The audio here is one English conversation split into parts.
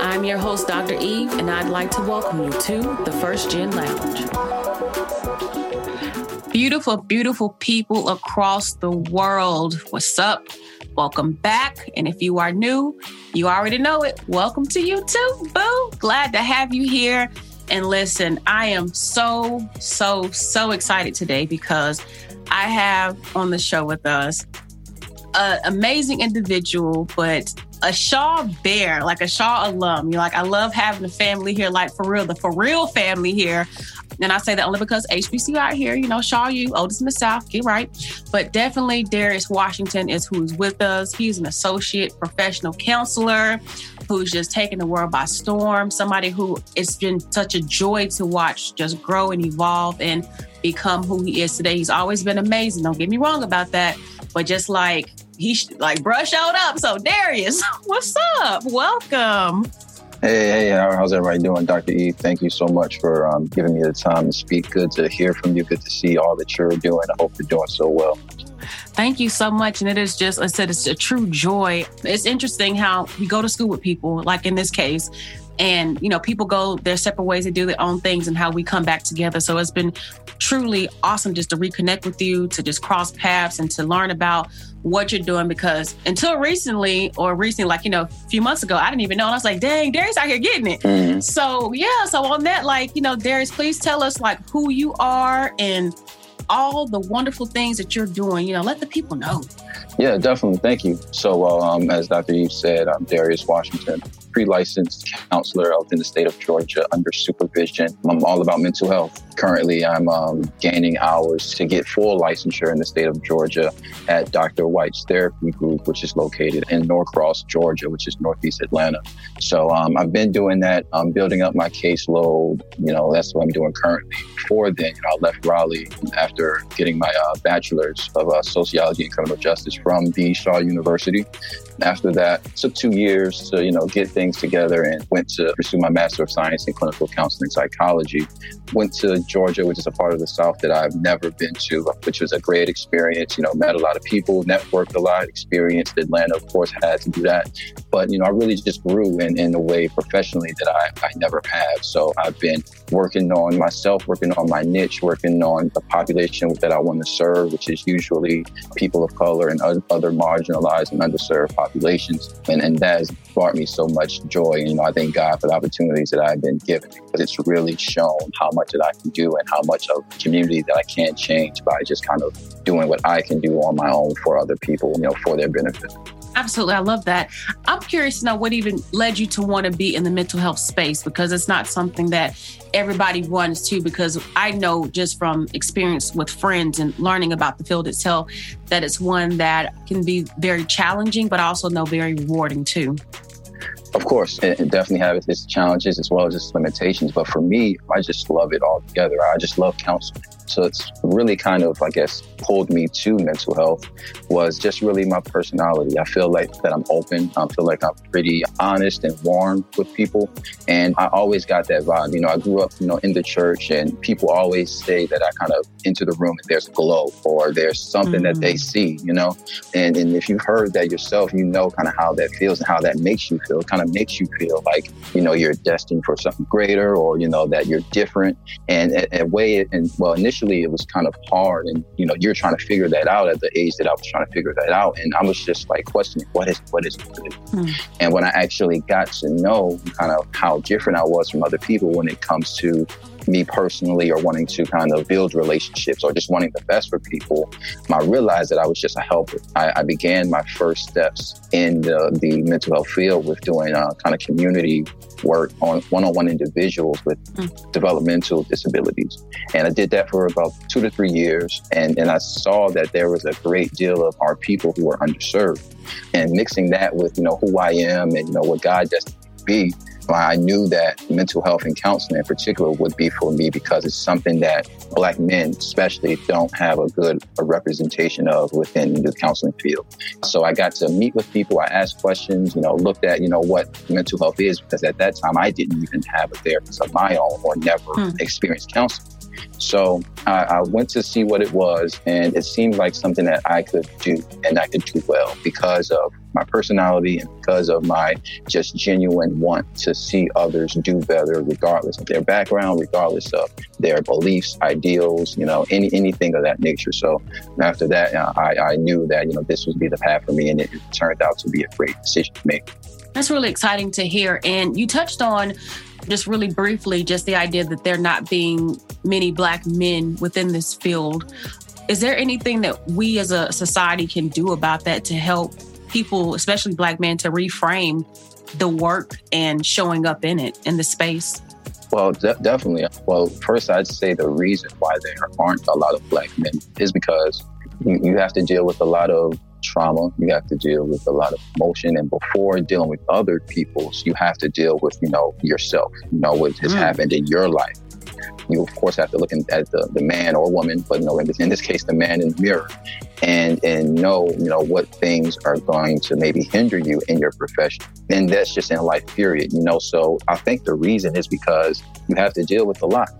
I'm your host, Dr. Eve, and I'd like to welcome you to the First Gen Lounge. Beautiful, beautiful people across the world. What's up? Welcome back. And if you are new, you already know it. Welcome to you too, boo. Glad to have you here. And listen, I am so, so, so excited today because I have on the show with us an amazing individual, but a Shaw bear, like a Shaw alum. You're like, I love having a family here, like for real, the for real family here. And I say that only because HBCU out here, you know, Shaw U, oldest in the South, get right. But definitely Darius Washington is who's with us. He's an associate professional counselor who's just taking the world by storm. Somebody who it's been such a joy to watch just grow and evolve and become who he is today. He's always been amazing. Don't get me wrong about that. But just like he like brush showed up. So Darius, what's up? Welcome. Hey, hey, how's everybody doing? Dr. E, thank you so much for um, giving me the time to speak. Good to hear from you. Good to see all that you're doing. I hope you're doing so well. Thank you so much. And it is just, I said, it's a true joy. It's interesting how we go to school with people, like in this case, and you know people go their separate ways and do their own things and how we come back together. So it's been truly awesome just to reconnect with you to just cross paths and to learn about what you're doing because until recently or recently like you know a few months ago i didn't even know. And i was like dang darius out here getting it. Mm-hmm. so yeah so on that like you know darius please tell us like who you are and all the wonderful things that you're doing you know let the people know yeah definitely thank you so um, as dr eve said i'm darius washington pre-licensed counselor out in the state of Georgia under supervision. I'm all about mental health. Currently, I'm um, gaining hours to get full licensure in the state of Georgia at Dr. White's Therapy Group, which is located in Norcross, Georgia, which is northeast Atlanta. So um, I've been doing that. I'm building up my caseload. You know, that's what I'm doing currently. Before then, you know, I left Raleigh after getting my uh, bachelor's of uh, sociology and criminal justice from the Shaw University. After that, took two years to, you know, get things together and went to pursue my Master of Science in Clinical Counseling Psychology. Went to Georgia, which is a part of the South that I've never been to, which was a great experience. You know, met a lot of people, networked a lot, experienced Atlanta, of course, had to do that. But, you know, I really just grew in, in a way professionally that I, I never have. So I've been working on myself, working on my niche, working on the population that I want to serve, which is usually people of color and other marginalized and underserved populations. And, and that has brought me so much joy. And, you know, I thank God for the opportunities that I've been given because it's really shown how much that I can do and how much of community that I can change by just kind of doing what I can do on my own for other people, you know, for their benefit. Absolutely. I love that. I'm curious to know what even led you to want to be in the mental health space because it's not something that everybody wants to. Because I know just from experience with friends and learning about the field itself that it's one that can be very challenging, but also know very rewarding too. Of course, it, definitely has its challenges as well as its limitations. But for me, I just love it all together. I just love counseling. So it's really kind of, I guess, pulled me to mental health was just really my personality. I feel like that I'm open. I feel like I'm pretty honest and warm with people. And I always got that vibe. You know, I grew up, you know, in the church and people always say that I kind of enter the room and there's a glow or there's something mm. that they mm. see, you know? And, and if you've heard that yourself, you know kind of how that feels and how that makes you feel. It kind of makes you feel like, you know, you're destined for something greater or, you know, that you're different. And a, a way, and well, initially, initially it was kind of hard and you know you're trying to figure that out at the age that i was trying to figure that out and i was just like questioning what is what is good mm. and when i actually got to know kind of how different i was from other people when it comes to me personally or wanting to kind of build relationships or just wanting the best for people, I realized that I was just a helper. I, I began my first steps in the, the mental health field with doing uh, kind of community work on one-on-one individuals with mm. developmental disabilities. And I did that for about two to three years. And, and I saw that there was a great deal of our people who were underserved. And mixing that with, you know, who I am and, you know, what God does be, I knew that mental health and counseling in particular would be for me because it's something that Black men, especially, don't have a good a representation of within the counseling field. So I got to meet with people. I asked questions, you know, looked at, you know, what mental health is because at that time I didn't even have a therapist of my own or never hmm. experienced counseling. So I, I, went to see what it was, and it seemed like something that I could do and I could do well because of my personality and because of my just genuine want to see others do better, regardless of their background, regardless of their beliefs, ideals, you know, any anything of that nature. So after that, uh, I, I knew that you know this would be the path for me, and it, it turned out to be a great decision to make. That's really exciting to hear. And you touched on just really briefly, just the idea that there not being many Black men within this field. Is there anything that we as a society can do about that to help people, especially Black men, to reframe the work and showing up in it, in the space? Well, de- definitely. Well, first, I'd say the reason why there aren't a lot of Black men is because you, you have to deal with a lot of trauma. You have to deal with a lot of emotion. And before dealing with other people's, you have to deal with, you know, yourself, you know, what has mm. happened in your life. You, of course, have to look at the, the man or woman, but you know, in this, in this case, the man in the mirror and, and know, you know, what things are going to maybe hinder you in your profession. And that's just in life, period, you know. So I think the reason is because you have to deal with a lot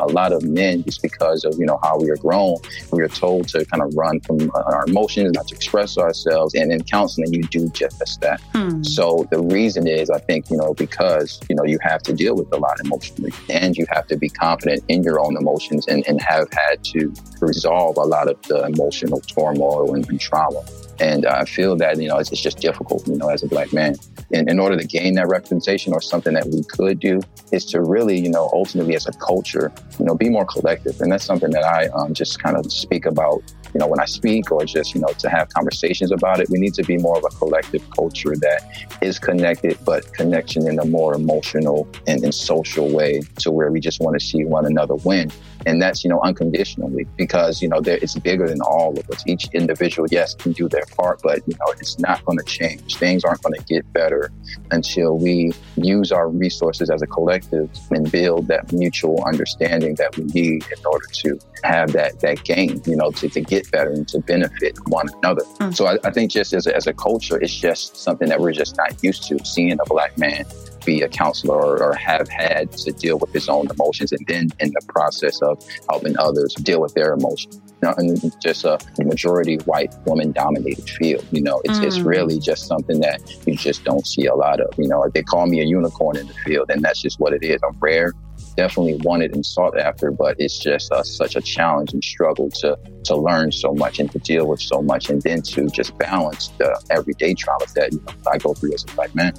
a lot of men just because of you know how we are grown. We are told to kind of run from our emotions not to express ourselves and in counseling you do just that. Hmm. so the reason is i think you know because you know you have to deal with a lot emotionally and you have to be confident in your own emotions and, and have had to resolve a lot of the emotional turmoil and, and trauma and I feel that, you know, it's, it's, just difficult, you know, as a black man. And in order to gain that representation or something that we could do is to really, you know, ultimately as a culture, you know, be more collective. And that's something that I um, just kind of speak about, you know, when I speak or just, you know, to have conversations about it. We need to be more of a collective culture that is connected, but connection in a more emotional and, and social way to where we just want to see one another win and that's you know unconditionally because you know there, it's bigger than all of us each individual yes can do their part but you know it's not going to change things aren't going to get better until we use our resources as a collective and build that mutual understanding that we need in order to have that that gain you know to, to get better and to benefit one another mm. so I, I, think just as a, as a culture it's just something that we're just not used to seeing a black man be a counselor or, or, have had to deal with his own emotions and then in the process of helping others deal with their emotions. You know, and just a majority white woman dominated field. You know, it's, mm. it's really just something that you just don't see a lot of. You know, they call me a unicorn in the field, and that's just what it is. I'm rare, definitely wanted and sought after, but it's just uh, such a challenge and struggle to to learn so much and to deal with so much, and then to just balance the everyday traumas that you know, I go through as a black man.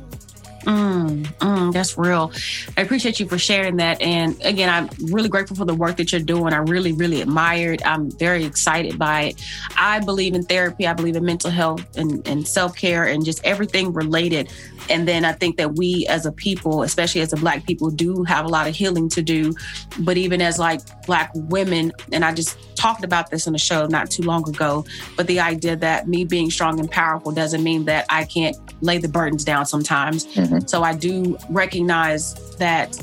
Mm, mm, that's real. I appreciate you for sharing that. And again, I'm really grateful for the work that you're doing. I really, really admire it. I'm very excited by it. I believe in therapy. I believe in mental health and, and self care and just everything related. And then I think that we as a people, especially as a Black people, do have a lot of healing to do. But even as like Black women, and I just talked about this in a show not too long ago, but the idea that me being strong and powerful doesn't mean that I can't lay the burdens down sometimes. Mm-hmm. So I do recognize that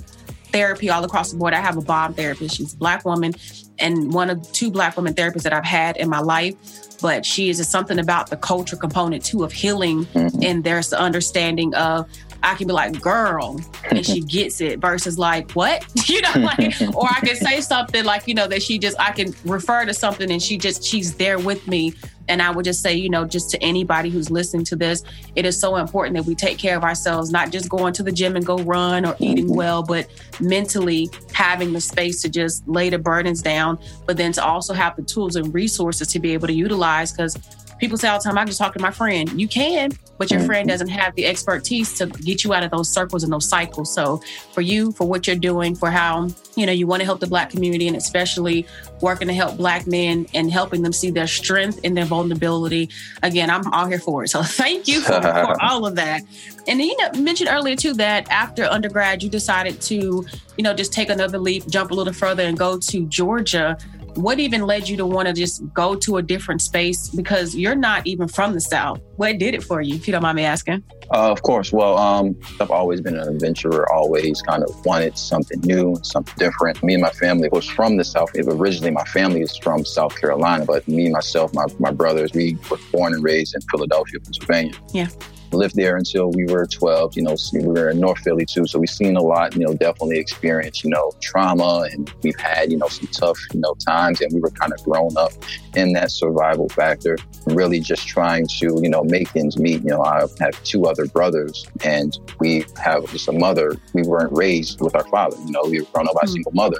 therapy all across the board. I have a bomb therapist. She's a black woman and one of two black women therapists that I've had in my life. But she is something about the culture component too of healing. Mm-hmm. And there's the understanding of I can be like, girl, and she gets it versus like, what? you know, like, or I can say something like, you know, that she just, I can refer to something and she just, she's there with me and I would just say, you know, just to anybody who's listening to this, it is so important that we take care of ourselves, not just going to the gym and go run or eating well, but mentally having the space to just lay the burdens down, but then to also have the tools and resources to be able to utilize. Because people say all the time, I just talk to my friend. You can, but your friend mm-hmm. doesn't have the expertise to get you out of those circles and those cycles. So for you, for what you're doing, for how, you know, you want to help the black community and especially working to help black men and helping them see their strength and their vulnerability. Again, I'm all here for it. So thank you for, for all of that. And you know, mentioned earlier too that after undergrad, you decided to, you know, just take another leap, jump a little further and go to Georgia what even led you to want to just go to a different space? Because you're not even from the south. What did it for you if you don't mind me asking? Uh, of course. Well um, i've always been an adventurer always kind of wanted something new something different. Me and my family was from the south. Originally my family is from south carolina but me myself my, my brothers we were born and raised in philadelphia pennsylvania. Yeah lived there until we were 12. You know, we were in North Philly too. So we've seen a lot, you know, definitely experienced, you know, trauma and we've had, you know, some tough, you know, times and we were kind of grown up in that survival factor, really just trying to, you know, make ends meet. You know, I have two other brothers and we have just a mother. We weren't raised with our father, you know, we were grown up by a hmm. single mother.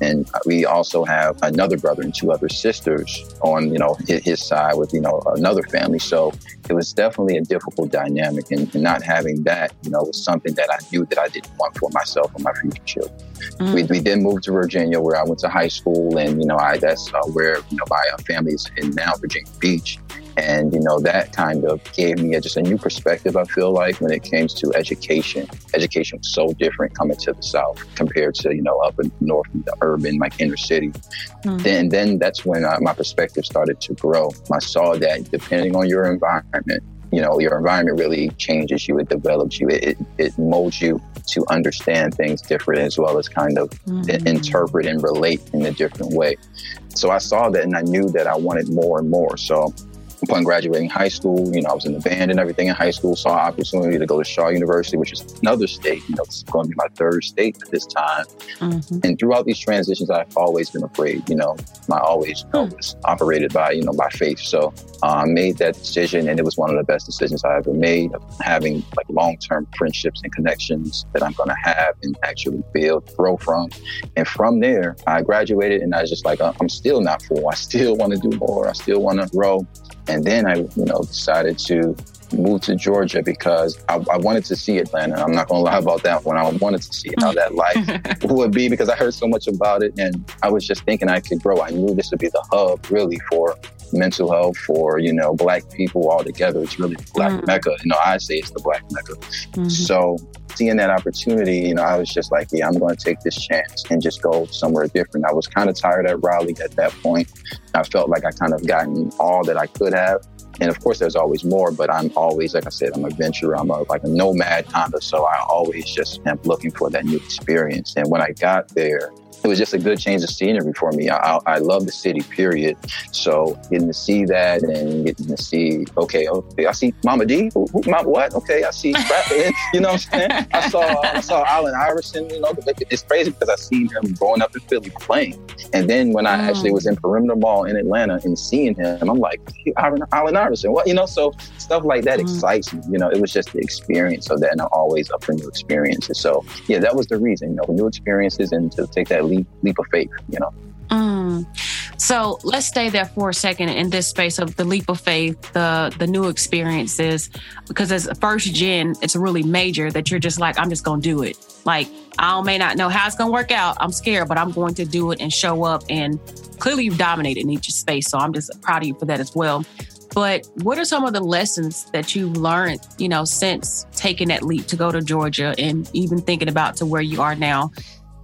And we also have another brother and two other sisters on, you know, his side with, you know, another family. So it was definitely a difficult dynamic and, and not having that, you know, was something that I knew that I didn't want for myself and my future children. Mm-hmm. We, we then moved to Virginia where I went to high school and, you know, I, that's uh, where, you know, my uh, family is in now, Virginia Beach. And, you know, that kind of gave me a, just a new perspective, I feel like, when it came to education. Education was so different coming to the South compared to, you know, up in north, the urban, like inner city. Mm-hmm. Then, then that's when uh, my perspective started to grow. I saw that depending on your environment, you know, your environment really changes you, it develops you, it, it molds you to understand things different as well as kind of mm-hmm. interpret and relate in a different way. So I saw that and I knew that I wanted more and more. So upon graduating high school, you know, I was in the band and everything in high school, saw an opportunity to go to Shaw University, which is another state. You know, it's going to be my third state at this time. Mm-hmm. And throughout these transitions, I've always been afraid. You know, my always you know, hmm. was operated by, you know, by faith. So uh, I uh, made that decision and it was one of the best decisions I ever made of having like long-term friendships and connections that I'm going to have and actually build, grow from. And from there, I graduated and I was just like, uh, I'm still not full. I still want to do more. I still want to grow. And then I, you know, decided to move to Georgia because I, I, wanted to see Atlanta. I'm not going to lie about that one. I wanted to see how that life would be because I heard so much about it and I was just thinking I could grow. I knew this would be the hub really for mental health for, you know, black people all together. It's really the black mm. mecca. You know, I say it's the black mecca. Mm-hmm. So seeing that opportunity, you know, I was just like, yeah, I'm going to take this chance and just go somewhere different. I was kind of tired at Raleigh at that point. I felt like I kind of gotten all that I could have. And of course, there's always more, but I'm always, like I said, I'm a adventurer. I'm a, like a nomad kind of. So I always just am looking for that new experience. And when I got there, it was just a good change of scenery for me. I, I love the city, period. So getting to see that and getting to see, okay, okay I see Mama D. Who, who, Mama, what? Okay, I see you know what I'm saying? I saw I saw Allen Iverson. You know, it's crazy because I seen him growing up in Philly playing, and then when I mm. actually was in Perimeter Mall in Atlanta and seeing him, I'm like, Allen, Allen Iverson. What? You know, so stuff like that mm. excites me. You know, it was just the experience of that, and I'm always up for new experiences. So yeah, that was the reason. You know, new experiences and to take that leap leap of faith, you know. Mm. So let's stay there for a second in this space of the leap of faith, the the new experiences, because as a first gen, it's really major that you're just like, I'm just gonna do it. Like I may not know how it's gonna work out. I'm scared, but I'm going to do it and show up. And clearly, you've dominated in each space, so I'm just proud of you for that as well. But what are some of the lessons that you've learned, you know, since taking that leap to go to Georgia and even thinking about to where you are now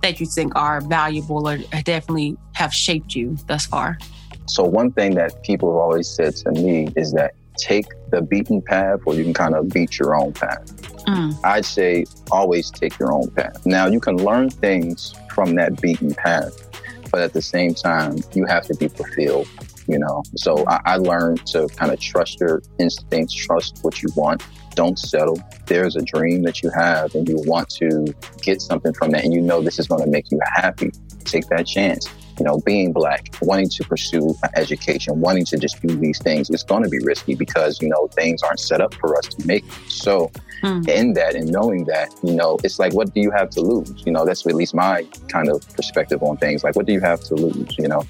that you think are valuable or definitely have shaped you thus far? So, one thing that people have always said to me is that take the beaten path or you can kind of beat your own path. Mm. I'd say always take your own path. Now, you can learn things from that beaten path, but at the same time, you have to be fulfilled you know. So I, I learned to kind of trust your instincts, trust what you want. Don't settle. There's a dream that you have and you want to get something from that and you know this is going to make you happy. Take that chance. You know, being black, wanting to pursue education, wanting to just do these things, it's going to be risky because, you know, things aren't set up for us to make. So, mm. in that and knowing that, you know, it's like, what do you have to lose? You know, that's at least my kind of perspective on things. Like, what do you have to lose? You know,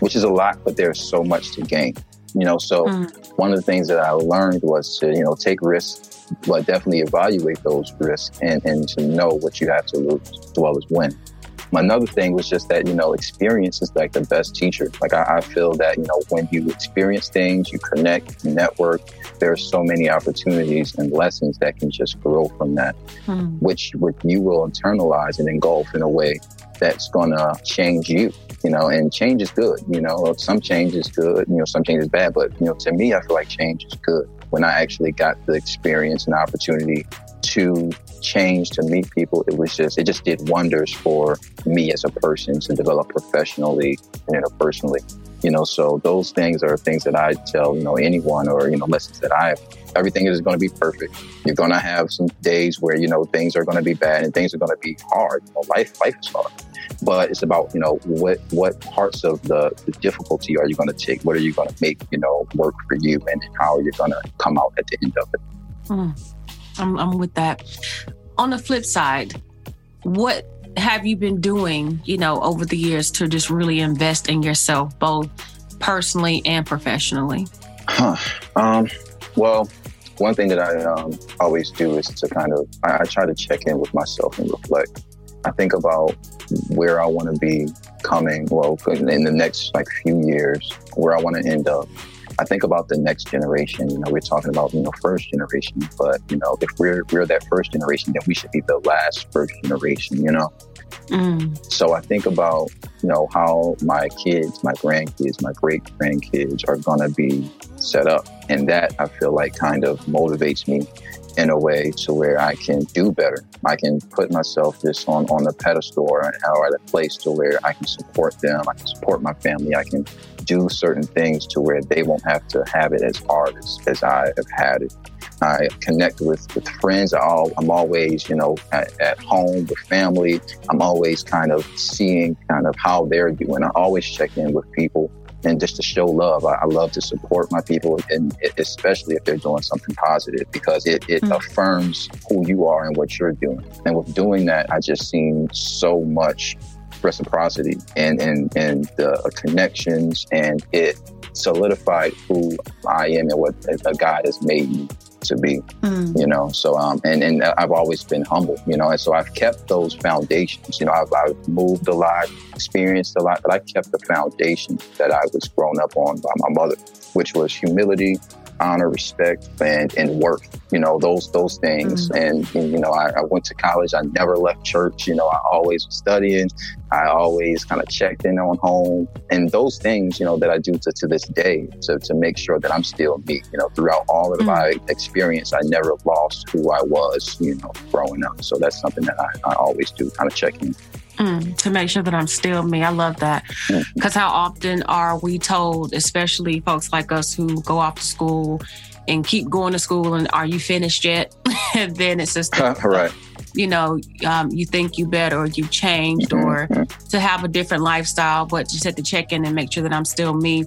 which is a lot, but there's so much to gain. You know, so mm. one of the things that I learned was to, you know, take risks, but definitely evaluate those risks and, and to know what you have to lose as well as win. Another thing was just that, you know, experience is like the best teacher. Like I, I feel that, you know, when you experience things, you connect, you network, there are so many opportunities and lessons that can just grow from that, hmm. which, which you will internalize and engulf in a way that's going to change you, you know, and change is good, you know, some change is good, you know, some change is bad, but, you know, to me, I feel like change is good. When I actually got the experience and opportunity to change to meet people it was just it just did wonders for me as a person to develop professionally and interpersonally you know. So those things are things that i tell you know anyone or you know lessons that i have everything is going to be perfect. You're going to have some days where you know things are going to be bad and things are going to be hard. You know, life life is hard but it's about you know what what parts of the, the difficulty are you going to take what are you going to make you know work for you and how are you're going to come out at the end of it mm. I'm, I'm with that. On the flip side, what have you been doing, you know, over the years to just really invest in yourself, both personally and professionally? Huh. Um, well, one thing that I um, always do is to kind of, I, I try to check in with myself and reflect. I think about where I want to be coming, well, in the next like few years, where I want to end up. I think about the next generation. You know, we're talking about you know first generation, but you know, if we're we're that first generation, then we should be the last first generation. You know. Mm. So I think about you know how my kids, my grandkids, my great grandkids are gonna be set up, and that I feel like kind of motivates me in a way to where I can do better. I can put myself just on, on the pedestal or at a place to where I can support them. I can support my family. I can do certain things to where they won't have to have it as hard as, as I have had it. I connect with, with friends. I I'm always, you know, at, at, home with family. I'm always kind of seeing kind of how they're doing. I always check in with people and just to show love. I, I love to support my people, and it, especially if they're doing something positive, because it, it mm-hmm. affirms who you are and what you're doing. And with doing that, I just seen so much reciprocity and and and the connections, and it solidified who I am and what a God has made me to be, mm. you know. So, um, and and I've always been humble, you know, and so I've kept those foundations. You know, I've, I've moved a lot, experienced a lot, but I kept the foundation that I was grown up on by my mother, which was humility, honor, respect, and and work. You know those those things. Mm-hmm. And, and, you know, I, I, went to college. I never left church. You know, I always was studying. I always kind of checked in on home, and those things, you know, that I do to, to this day to to make sure that I'm still me. You know, throughout all of mm-hmm. my experience, I never lost who I was. You know, growing up. So that's something that I, I always do, kind of check in. Mm, to make sure that I'm still me. I love that. Because how often are we told, especially folks like us who go off to school and keep going to school and are you finished yet? and then it's just, right. you know, um, you think you better or you've changed mm-hmm. or to have a different lifestyle, but just have to check in and make sure that I'm still me.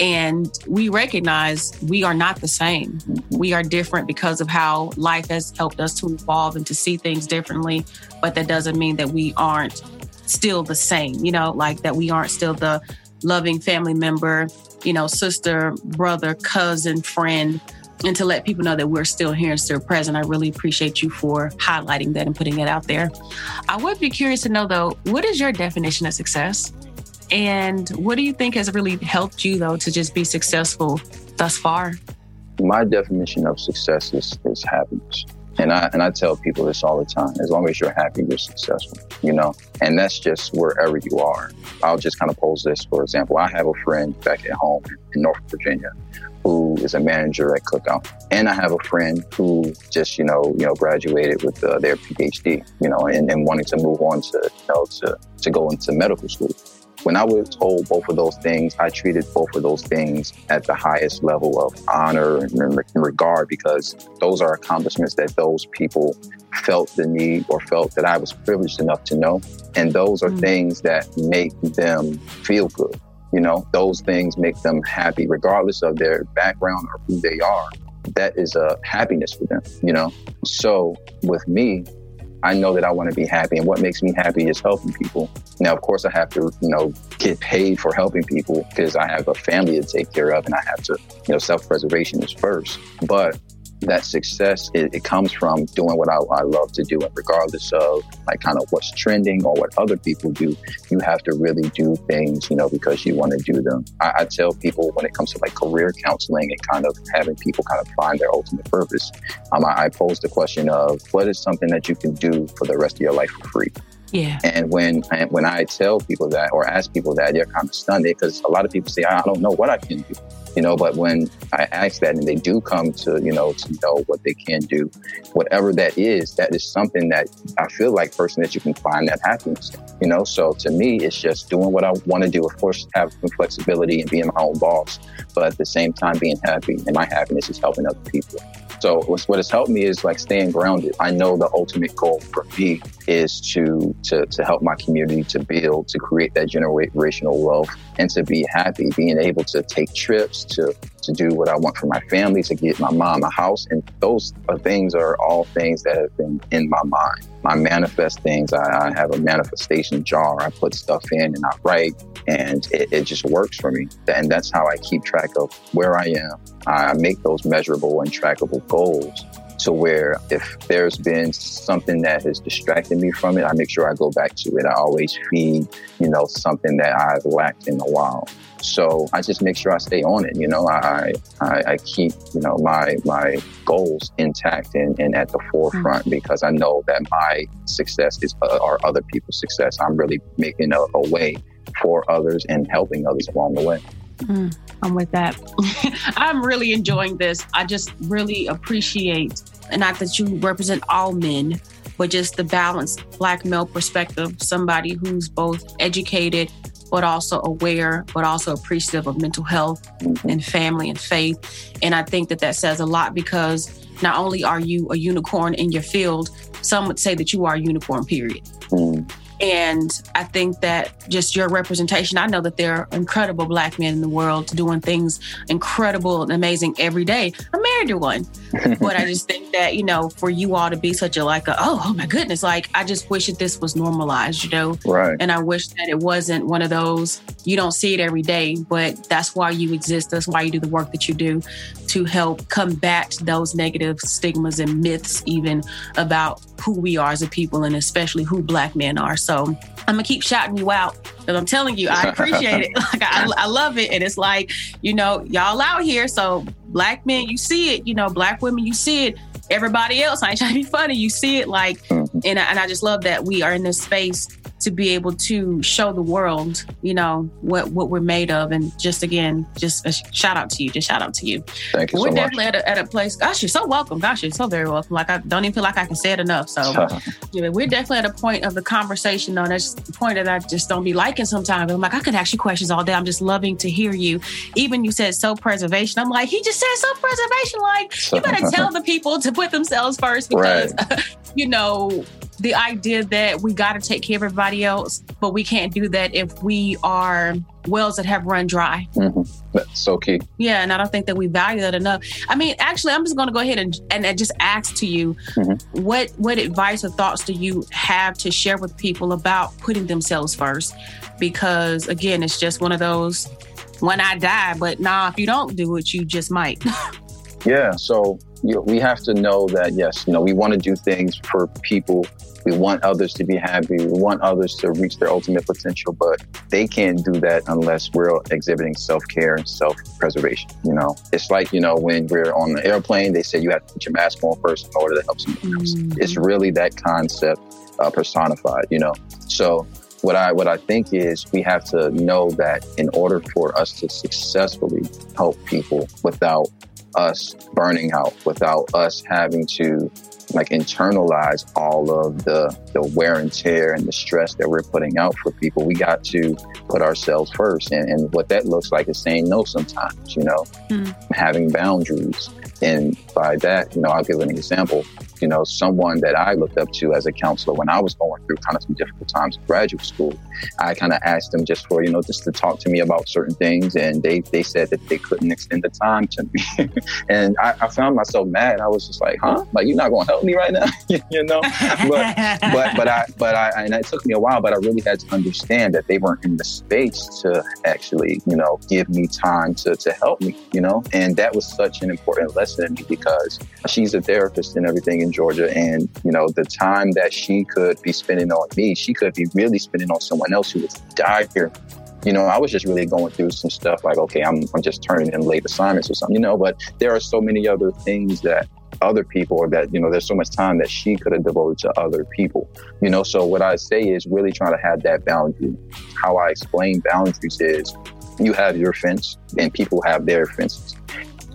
And we recognize we are not the same. We are different because of how life has helped us to evolve and to see things differently. But that doesn't mean that we aren't still the same, you know, like that we aren't still the loving family member, you know, sister, brother, cousin, friend. And to let people know that we're still here and still present. I really appreciate you for highlighting that and putting it out there. I would be curious to know, though, what is your definition of success? And what do you think has really helped you, though, to just be successful thus far? My definition of success is, is happiness. And I and I tell people this all the time. As long as you're happy, you're successful. You know, and that's just wherever you are. I'll just kind of pose this for example. I have a friend back at home in Norfolk, Virginia, who is a manager at Cookout, and I have a friend who just you know you know graduated with uh, their PhD. You know, and, and wanting to move on to you know to to go into medical school. When I was told both of those things, I treated both of those things at the highest level of honor and regard because those are accomplishments that those people felt the need or felt that I was privileged enough to know. And those are mm. things that make them feel good. You know, those things make them happy, regardless of their background or who they are. That is a happiness for them, you know? So with me, I know that I want to be happy, and what makes me happy is helping people. Now, of course, I have to, you know, get paid for helping people because I have a family to take care of, and I have to, you know, self preservation is first. But that success it, it, comes from doing what I, I, love to do. And regardless of like kind of what's trending or what other people do you have to really do things you know because you want to do them. I, I, tell people when it comes to like career counseling and kind of having people kind of find their ultimate purpose um, I, I pose the question of what is something that you can do for the rest of your life for free? Yeah. And when when I tell people that or ask people that, they're kind of stunned because a lot of people say, I don't know what I can do you know but when i ask that and they do come to you know to know what they can do whatever that is that is something that i feel like person that you can find that happiness you know? So to me it's just doing what i want to do. Of course having flexibility and being my own boss but at the same time being happy and my happiness is helping other people so what has helped me is like staying grounded. I know the ultimate goal for me is to to to help my community to build, to create that generational wealth, and to be happy. Being able to take trips, to to do what I want for my family, to get my mom a house, and those things are all things that have been in my mind. I manifest things. I, I have a manifestation jar. I put stuff in and I write, and it, it just works for me. And that's how I keep track of where I am. I make those measurable and trackable goals to where if there's been something that has distracted me from it, I make sure I go back to it. I always feed, you know, something that I've lacked in a while. So I just make sure I stay on it. You know, I I, I keep you know my my goals intact and, and at the forefront mm-hmm. because I know that my success is uh, are other people's success. I'm really making a, a way for others and helping others along the way. Mm, I'm with that. I'm really enjoying this. I just really appreciate, not that you represent all men, but just the balanced black male perspective, somebody who's both educated, but also aware, but also appreciative of mental health mm-hmm. and family and faith. And I think that that says a lot because not only are you a unicorn in your field, some would say that you are a unicorn, period. Mm. And I think that just your representation, I know that there are incredible black men in the world doing things incredible and amazing every day. I'm married to one. but I just think that, you know, for you all to be such a like a, oh, oh my goodness, like I just wish that this was normalized, you know? Right. And I wish that it wasn't one of those, you don't see it every day, but that's why you exist. That's why you do the work that you do to help combat those negative stigmas and myths even about who we are as a people and especially who black men are. So I'm gonna keep shouting you out. And I'm telling you, I appreciate it. Like I, I love it. And it's like, you know, y'all out here. So black men, you see it. You know, black women, you see it. Everybody else, I ain't trying to be funny. You see it like, mm-hmm. and I, and I just love that we are in this space to be able to show the world, you know, what what we're made of. And just again, just a shout out to you. Just shout out to you. Thank you. We're so definitely at a, at a place. Gosh, you're so welcome. Gosh, you're so very welcome. Like I don't even feel like I can say it enough. So yeah, we're definitely at a point of the conversation though. That's the point that I just don't be liking sometimes. I'm like, I could ask you questions all day. I'm just loving to hear you. Even you said self preservation. I'm like, he just said self preservation. Like you gotta tell the people to put themselves first because right. you know the idea that we got to take care of everybody else, but we can't do that if we are wells that have run dry. Mm-hmm. That's so key. Yeah, and I don't think that we value that enough. I mean, actually, I'm just going to go ahead and, and just ask to you, mm-hmm. what what advice or thoughts do you have to share with people about putting themselves first? Because again, it's just one of those when I die, but nah, if you don't do it, you just might. yeah. So you we have to know that yes, you know, we want to do things for people we want others to be happy. We want others to reach their ultimate potential, but they can't do that unless we're exhibiting self care and self preservation. You know, it's like, you know, when we're on the airplane, they say you have to put your mask on first in order to help someone else. Mm-hmm. It's really that concept uh, personified, you know. So what I what I think is we have to know that in order for us to successfully help people without us burning out, without us having to like internalize all of the the wear and tear and the stress that we're putting out for people. We got to put ourselves first, and, and what that looks like is saying no sometimes. You know, mm. having boundaries, and by that, you know, I'll give an example. You know, someone that I looked up to as a counselor when I was going through kind of some difficult times in graduate school. I kind of asked them just for, you know, just to talk to me about certain things. And they, they said that they couldn't extend the time to me. and I, I, found myself mad. I was just like, huh? Like, you're not going to help me right now? you know? But, but, but I, but I, and it took me a while, but I really had to understand that they weren't in the space to actually, you know, give me time to, to help me, you know? And that was such an important lesson to me because she's a therapist and everything in Georgia. And, you know, the time that she could be spending on me, she could be really spending on someone else who was dire you know, I was just really going through some stuff like, okay, I'm, I'm just turning in late assignments or something, you know, but there are so many other things that other people or that, you know, there's so much time that she could have devoted to other people, you know. So what I say is really trying to have that boundary. How I explain boundaries is you have your fence and people have their fences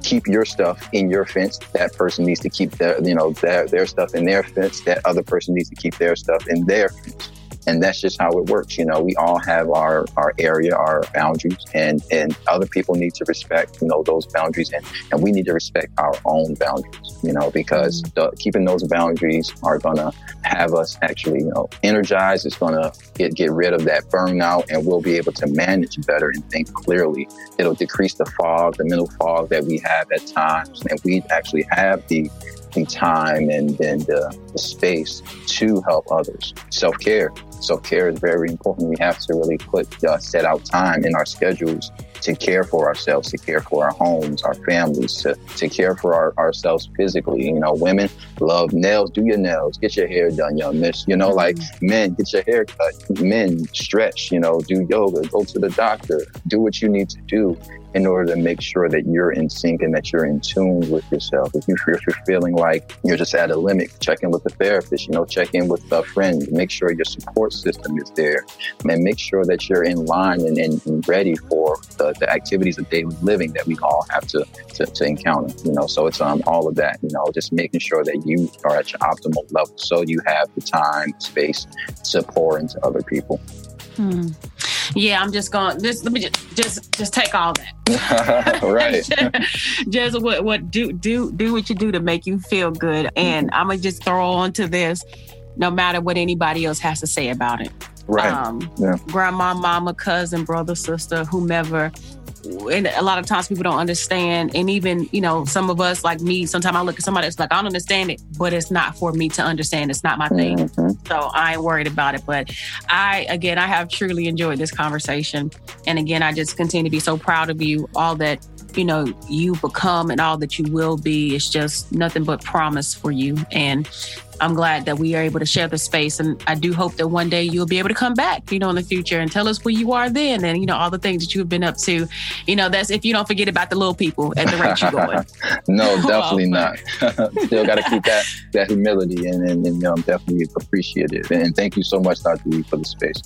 keep your stuff in your fence. That person needs to keep their, you know, their, their stuff in their fence. That other person needs to keep their stuff in their fence and that's just how it works. You know, we all have our our area, our boundaries, and and other people need to respect you know those boundaries, and and we need to respect our own boundaries. You know, because mm-hmm. the, keeping those boundaries are gonna have us actually you know energized. It's gonna get get rid of that burnout, and we'll be able to manage better and think clearly. It'll decrease the fog, the mental fog that we have at times, and we actually have the the time and, and the space to help others. Self care self care is very important. We have to really put uh, set out time in our schedules to care for ourselves, to care for our homes, our families, to, to care for our, ourselves physically. You know, women love nails. Do your nails. Get your hair done, young miss. You know, like mm-hmm. men, get your hair cut. Men stretch. You know, do yoga. Go to the doctor. Do what you need to do in order to make sure that you're in sync and that you're in tune with yourself. If, you, if you're feeling like you're just at a limit, check in with a therapist, you know, check in with a friend, make sure your support system is there, and make sure that you're in line and, and, ready for the, the, activities of daily living that we all have to, to, to encounter, you know. So it's um, all of that, you know, just making sure that you are at your optimal level so you have the time, space to pour into other people. Hmm. Yeah, I'm just going. Just let me just just just take all that. right. just, what what do do do what you do to make you feel good, and mm-hmm. I'm gonna just throw on to this, no matter what anybody else has to say about it. Right. Um, yeah. Grandma, mama, cousin, brother, sister, whomever and a lot of times people don't understand. And even, you know, some of us like me, sometimes I look at somebody that's like, I don't understand it, but it's not for me to understand. It's not my thing. Mm-hmm. So I ain't worried about it. But I, again, I have truly enjoyed this conversation. And again, I just continue to be so proud of you, all that you know you become and all that you will be it's just nothing but promise for you and I'm glad that we are able to share the space. And I do hope that one day you'll be able to come back, you know, in the future and tell us where you are then and, you know, all the things that you've been up to. You know, that's if you don't forget about the little people at the rate you're going. no, definitely not. Still got to keep that, that humility and, and, and you know, I'm definitely appreciative. And thank you so much, Dr. Lee, for the space.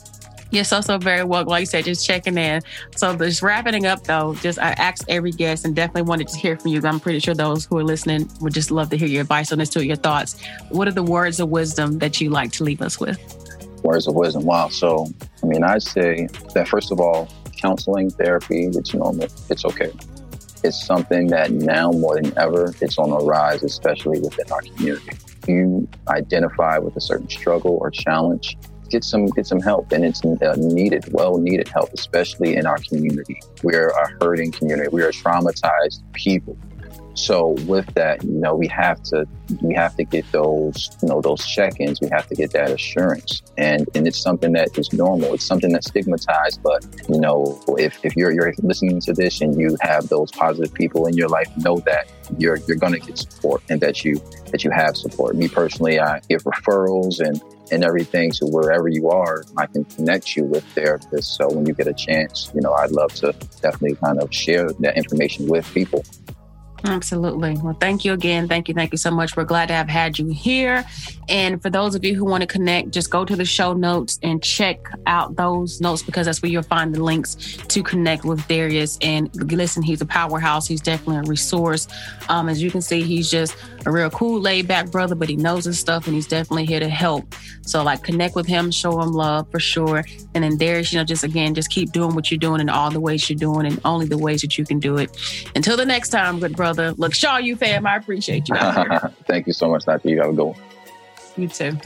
You're so, so very welcome. Like you said, just checking in. So just wrapping up though, just I asked every guest and definitely wanted to hear from you. I'm pretty sure those who are listening would just love to hear your advice on this too, your thoughts. What are the words of wisdom that you like to leave us with? Words of wisdom. Wow. So, I mean, I'd say that first of all, counseling, therapy, it's normal. It's okay. It's something that now more than ever, it's on the rise, especially within our community. You identify with a certain struggle or challenge, get some get some help, and it's uh, needed, well needed help, especially in our community. We're a hurting community. We are traumatized people. So with that, you know, we have to we have to get those you know those check-ins. We have to get that assurance, and and it's something that is normal. It's something that's stigmatized, but you know, if if you're you're listening to this and you have those positive people in your life, know that you're you're gonna get support, and that you that you have support. Me personally, I give referrals and and everything. So wherever you are, I can connect you with therapists. So when you get a chance, you know, I'd love to definitely kind of share that information with people. Absolutely. Well, thank you again. Thank you. Thank you so much. We're glad to have had you here. And for those of you who want to connect, just go to the show notes and check out those notes because that's where you'll find the links to connect with Darius. And listen, he's a powerhouse. He's definitely a resource. Um, as you can see, he's just a real cool, laid back brother, but he knows his stuff and he's definitely here to help. So, like, connect with him, show him love for sure. And then Darius, you know, just again, just keep doing what you're doing in all the ways you're doing and only the ways that you can do it. Until the next time, good brother brother. Look, Shaw U fam, I appreciate you. Thank you so much, Dr. You have a good one. You too.